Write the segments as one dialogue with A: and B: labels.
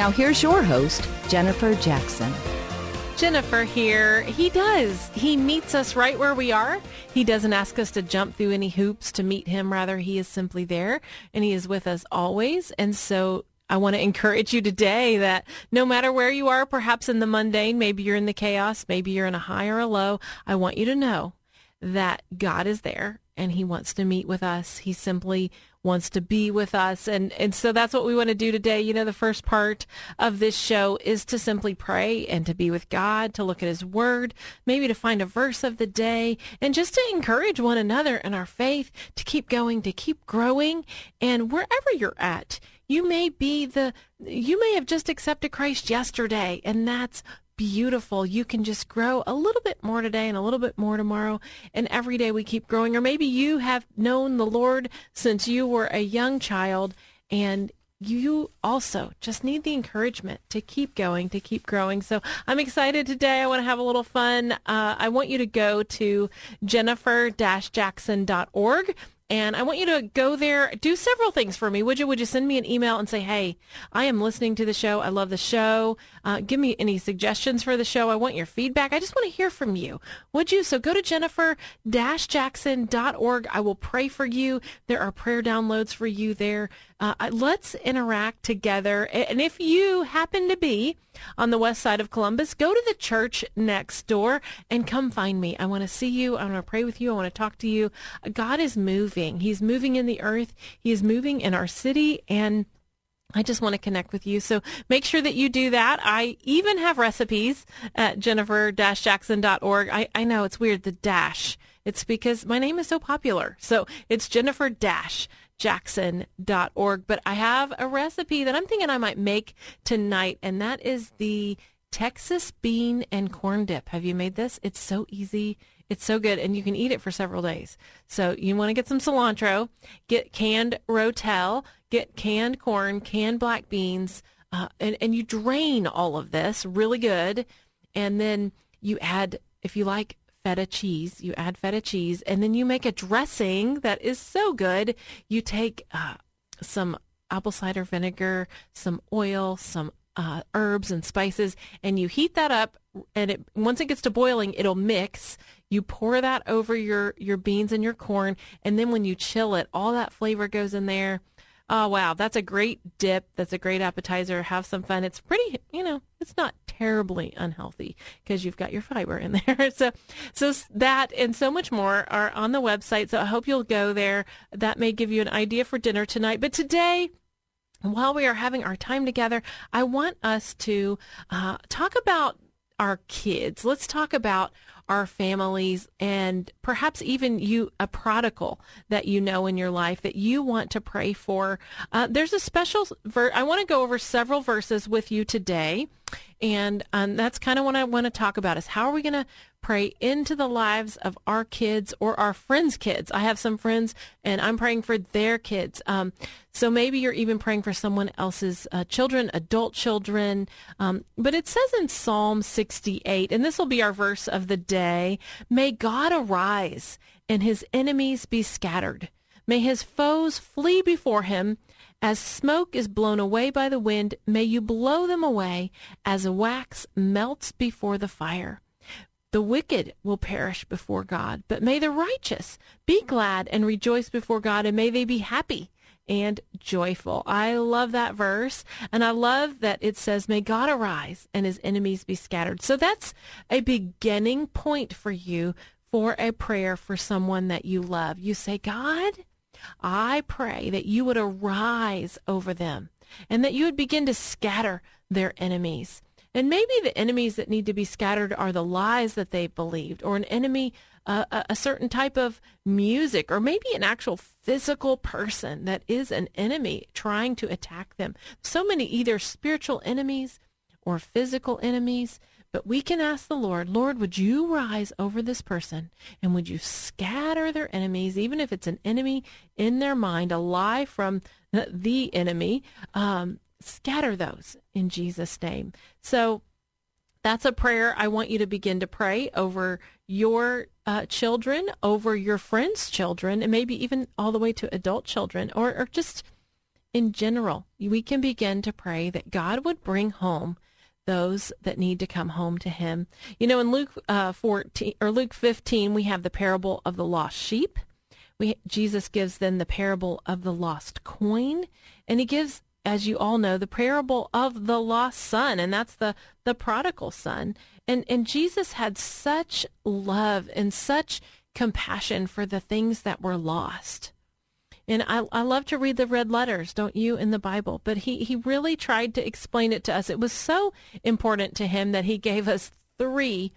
A: Now, here's your host, Jennifer Jackson.
B: Jennifer here. He does. He meets us right where we are. He doesn't ask us to jump through any hoops to meet him. Rather, he is simply there and he is with us always. And so I want to encourage you today that no matter where you are, perhaps in the mundane, maybe you're in the chaos, maybe you're in a high or a low, I want you to know that God is there and he wants to meet with us. He simply wants to be with us. And, and so that's what we want to do today. You know, the first part of this show is to simply pray and to be with God, to look at his word, maybe to find a verse of the day and just to encourage one another in our faith to keep going, to keep growing. And wherever you're at, you may be the, you may have just accepted Christ yesterday and that's beautiful. You can just grow a little bit more today and a little bit more tomorrow. And every day we keep growing. Or maybe you have known the Lord since you were a young child and you also just need the encouragement to keep going, to keep growing. So I'm excited today. I want to have a little fun. Uh, I want you to go to jennifer-jackson.org and I want you to go there, do several things for me. Would you? Would you send me an email and say, "Hey, I am listening to the show. I love the show. Uh, give me any suggestions for the show. I want your feedback. I just want to hear from you. Would you? So go to jennifer-jackson.org. I will pray for you. There are prayer downloads for you there. Uh, let's interact together. And if you happen to be on the west side of Columbus, go to the church next door and come find me. I want to see you. I want to pray with you. I want to talk to you. God is moving. He's moving in the earth. He is moving in our city and I just want to connect with you. So make sure that you do that. I even have recipes at jennifer-jackson.org. I, I know it's weird, the dash. It's because my name is so popular. So it's Jennifer Dash jackson.org. But I have a recipe that I'm thinking I might make tonight, and that is the Texas bean and corn dip. Have you made this? It's so easy. It's so good, and you can eat it for several days. So you want to get some cilantro, get canned rotel, get canned corn, canned black beans, uh, and, and you drain all of this really good. And then you add, if you like, feta cheese. You add feta cheese, and then you make a dressing that is so good. You take uh, some apple cider vinegar, some oil, some uh, herbs and spices, and you heat that up. And it once it gets to boiling, it'll mix. You pour that over your your beans and your corn, and then when you chill it, all that flavor goes in there. Oh, wow. That's a great dip. That's a great appetizer. Have some fun. It's pretty, you know, it's not terribly unhealthy because you've got your fiber in there. so, so that and so much more are on the website. So I hope you'll go there. That may give you an idea for dinner tonight. But today, while we are having our time together, I want us to uh, talk about our kids. Let's talk about our families and perhaps even you, a prodigal that you know in your life that you want to pray for. Uh, there's a special ver- I want to go over several verses with you today. And um, that's kind of what I want to talk about is how are we going to pray into the lives of our kids or our friends' kids. I have some friends and I'm praying for their kids. Um, so maybe you're even praying for someone else's uh, children, adult children. Um, but it says in Psalm 68, and this will be our verse of the day, may God arise and his enemies be scattered. May his foes flee before him. As smoke is blown away by the wind, may you blow them away as wax melts before the fire. The wicked will perish before God, but may the righteous be glad and rejoice before God, and may they be happy and joyful. I love that verse. And I love that it says, May God arise and his enemies be scattered. So that's a beginning point for you for a prayer for someone that you love. You say, God, I pray that you would arise over them and that you would begin to scatter their enemies. And maybe the enemies that need to be scattered are the lies that they believed, or an enemy, uh, a certain type of music, or maybe an actual physical person that is an enemy trying to attack them. So many either spiritual enemies or physical enemies. But we can ask the Lord, Lord, would you rise over this person and would you scatter their enemies, even if it's an enemy in their mind, a lie from the enemy? Um, scatter those in Jesus' name. So that's a prayer I want you to begin to pray over your uh, children, over your friends' children, and maybe even all the way to adult children, or, or just in general. We can begin to pray that God would bring home those that need to come home to him. You know, in Luke uh, 14 or Luke 15, we have the parable of the lost sheep. We, Jesus gives then the parable of the lost coin, and he gives, as you all know, the parable of the lost son, and that's the the prodigal son. And and Jesus had such love and such compassion for the things that were lost. And I, I love to read the red letters, don't you, in the Bible? But he, he really tried to explain it to us. It was so important to him that he gave us three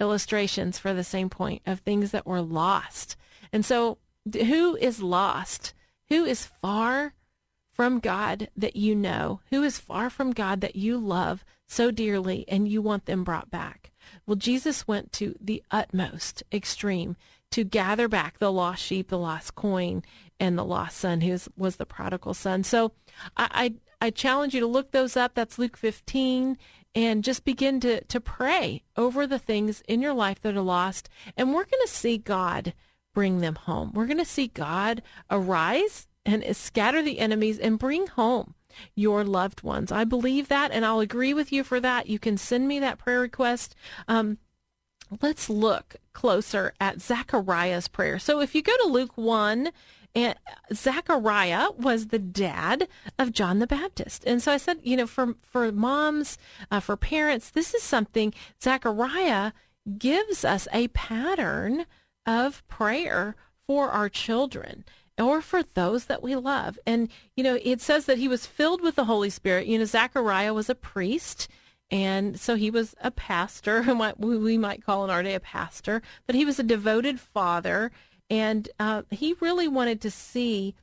B: illustrations for the same point of things that were lost. And so, who is lost? Who is far from God that you know? Who is far from God that you love so dearly and you want them brought back? Well, Jesus went to the utmost extreme to gather back the lost sheep, the lost coin, and the lost son, who was the prodigal son. So I, I, I challenge you to look those up. That's Luke 15 and just begin to, to pray over the things in your life that are lost. And we're going to see God bring them home. We're going to see God arise and scatter the enemies and bring home your loved ones. I believe that, and I'll agree with you for that. You can send me that prayer request. Um, let's look closer at Zechariah's prayer. So if you go to Luke 1, and Zechariah was the dad of John the Baptist. And so I said, you know, for, for moms, uh, for parents, this is something Zechariah gives us a pattern of prayer for our children or for those that we love. And, you know, it says that he was filled with the Holy Spirit. You know, Zechariah was a priest. And so he was a pastor, what we might call in our day a pastor, but he was a devoted father. And uh, he really wanted to see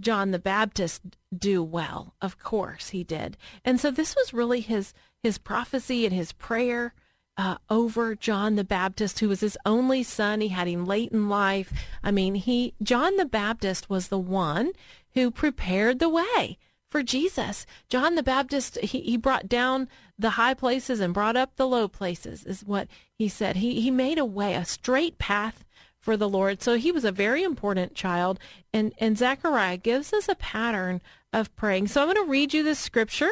B: John the Baptist do well. Of course he did. And so this was really his, his prophecy and his prayer uh, over John the Baptist, who was his only son. He had him late in life. I mean, he John the Baptist was the one who prepared the way for Jesus. John the Baptist, he, he brought down the high places and brought up the low places, is what he said. He, he made a way, a straight path for the Lord. So he was a very important child. And, and Zechariah gives us a pattern of praying. So I'm going to read you this scripture.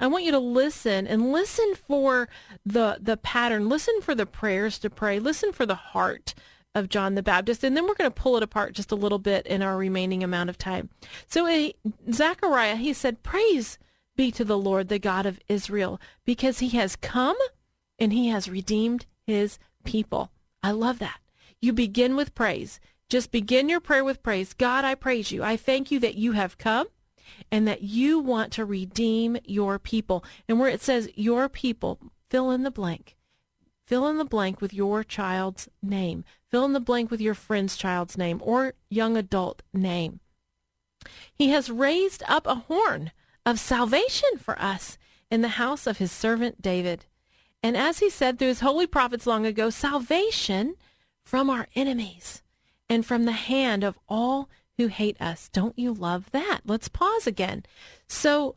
B: I want you to listen and listen for the the pattern. Listen for the prayers to pray. Listen for the heart of John the Baptist, and then we're going to pull it apart just a little bit in our remaining amount of time. So, uh, Zechariah, he said, Praise be to the Lord, the God of Israel, because he has come and he has redeemed his people. I love that. You begin with praise. Just begin your prayer with praise. God, I praise you. I thank you that you have come and that you want to redeem your people. And where it says your people, fill in the blank. Fill in the blank with your child's name. Fill in the blank with your friend's child's name or young adult name. He has raised up a horn of salvation for us in the house of his servant David. And as he said through his holy prophets long ago, salvation from our enemies and from the hand of all who hate us. Don't you love that? Let's pause again. So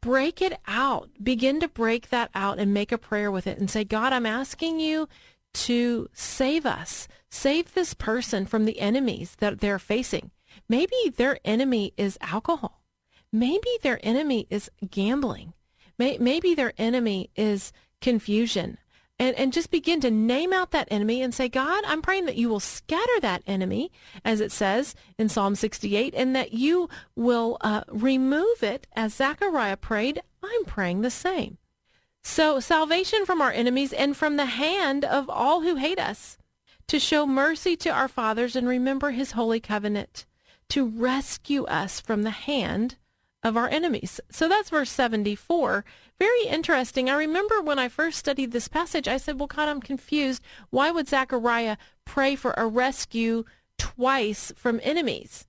B: break it out. Begin to break that out and make a prayer with it and say, God, I'm asking you to save us. Save this person from the enemies that they're facing. Maybe their enemy is alcohol. Maybe their enemy is gambling. Maybe their enemy is confusion. And, and just begin to name out that enemy and say, God, I'm praying that you will scatter that enemy, as it says in Psalm 68, and that you will uh, remove it, as Zechariah prayed. I'm praying the same. So, salvation from our enemies and from the hand of all who hate us, to show mercy to our fathers and remember his holy covenant, to rescue us from the hand of our enemies. So that's verse 74. Very interesting. I remember when I first studied this passage, I said, Well, God, I'm confused. Why would Zechariah pray for a rescue twice from enemies?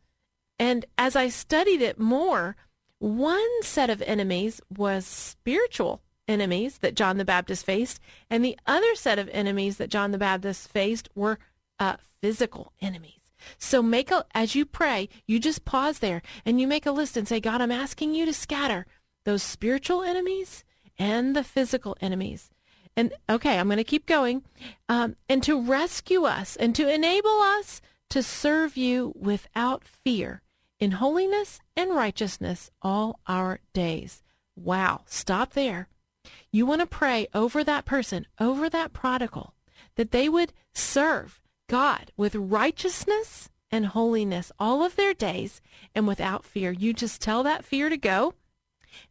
B: And as I studied it more, one set of enemies was spiritual enemies that John the Baptist faced, and the other set of enemies that John the Baptist faced were uh, physical enemies. So make a, as you pray, you just pause there and you make a list and say, God, I'm asking you to scatter those spiritual enemies and the physical enemies. And okay, I'm going to keep going. Um, and to rescue us and to enable us to serve you without fear in holiness and righteousness all our days. Wow, stop there. You want to pray over that person, over that prodigal, that they would serve God with righteousness and holiness all of their days and without fear. You just tell that fear to go.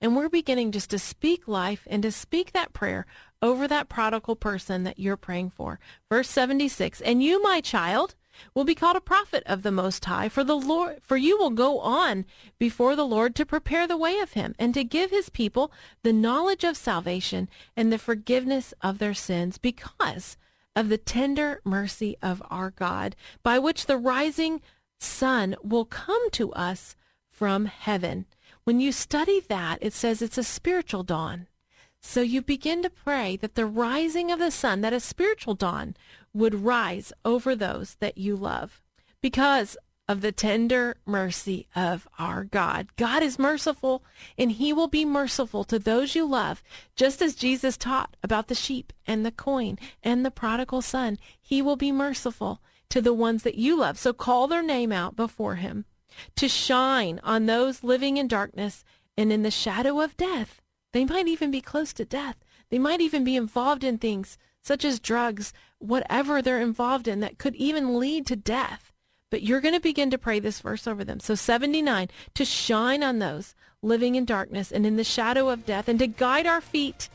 B: And we're beginning just to speak life and to speak that prayer over that prodigal person that you're praying for. Verse 76, and you, my child, will be called a prophet of the Most High, for the Lord, for you will go on before the Lord to prepare the way of him and to give his people the knowledge of salvation and the forgiveness of their sins because of the tender mercy of our God, by which the rising sun will come to us from heaven. When you study that, it says it's a spiritual dawn. So you begin to pray that the rising of the sun, that a spiritual dawn, would rise over those that you love. Because of the tender mercy of our God. God is merciful, and He will be merciful to those you love, just as Jesus taught about the sheep and the coin and the prodigal son. He will be merciful to the ones that you love. So call their name out before Him to shine on those living in darkness and in the shadow of death. They might even be close to death. They might even be involved in things such as drugs, whatever they're involved in that could even lead to death. But you're going to begin to pray this verse over them. So 79, to shine on those living in darkness and in the shadow of death, and to guide our feet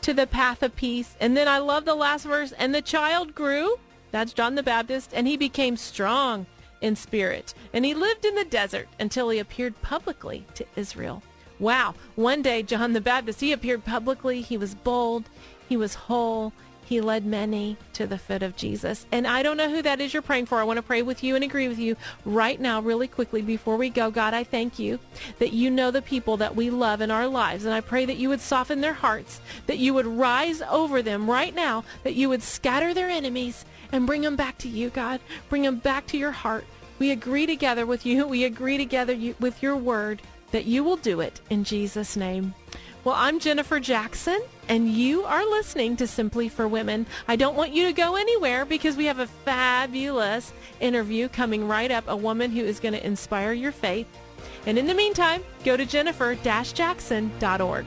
B: to the path of peace. And then I love the last verse, and the child grew, that's John the Baptist, and he became strong in spirit. And he lived in the desert until he appeared publicly to Israel. Wow. One day, John the Baptist, he appeared publicly. He was bold. He was whole. He led many to the foot of Jesus. And I don't know who that is you're praying for. I want to pray with you and agree with you right now, really quickly, before we go. God, I thank you that you know the people that we love in our lives. And I pray that you would soften their hearts, that you would rise over them right now, that you would scatter their enemies and bring them back to you, God. Bring them back to your heart. We agree together with you. We agree together with your word that you will do it in Jesus' name. Well, I'm Jennifer Jackson, and you are listening to Simply for Women. I don't want you to go anywhere because we have a fabulous interview coming right up, a woman who is going to inspire your faith. And in the meantime, go to jennifer-jackson.org.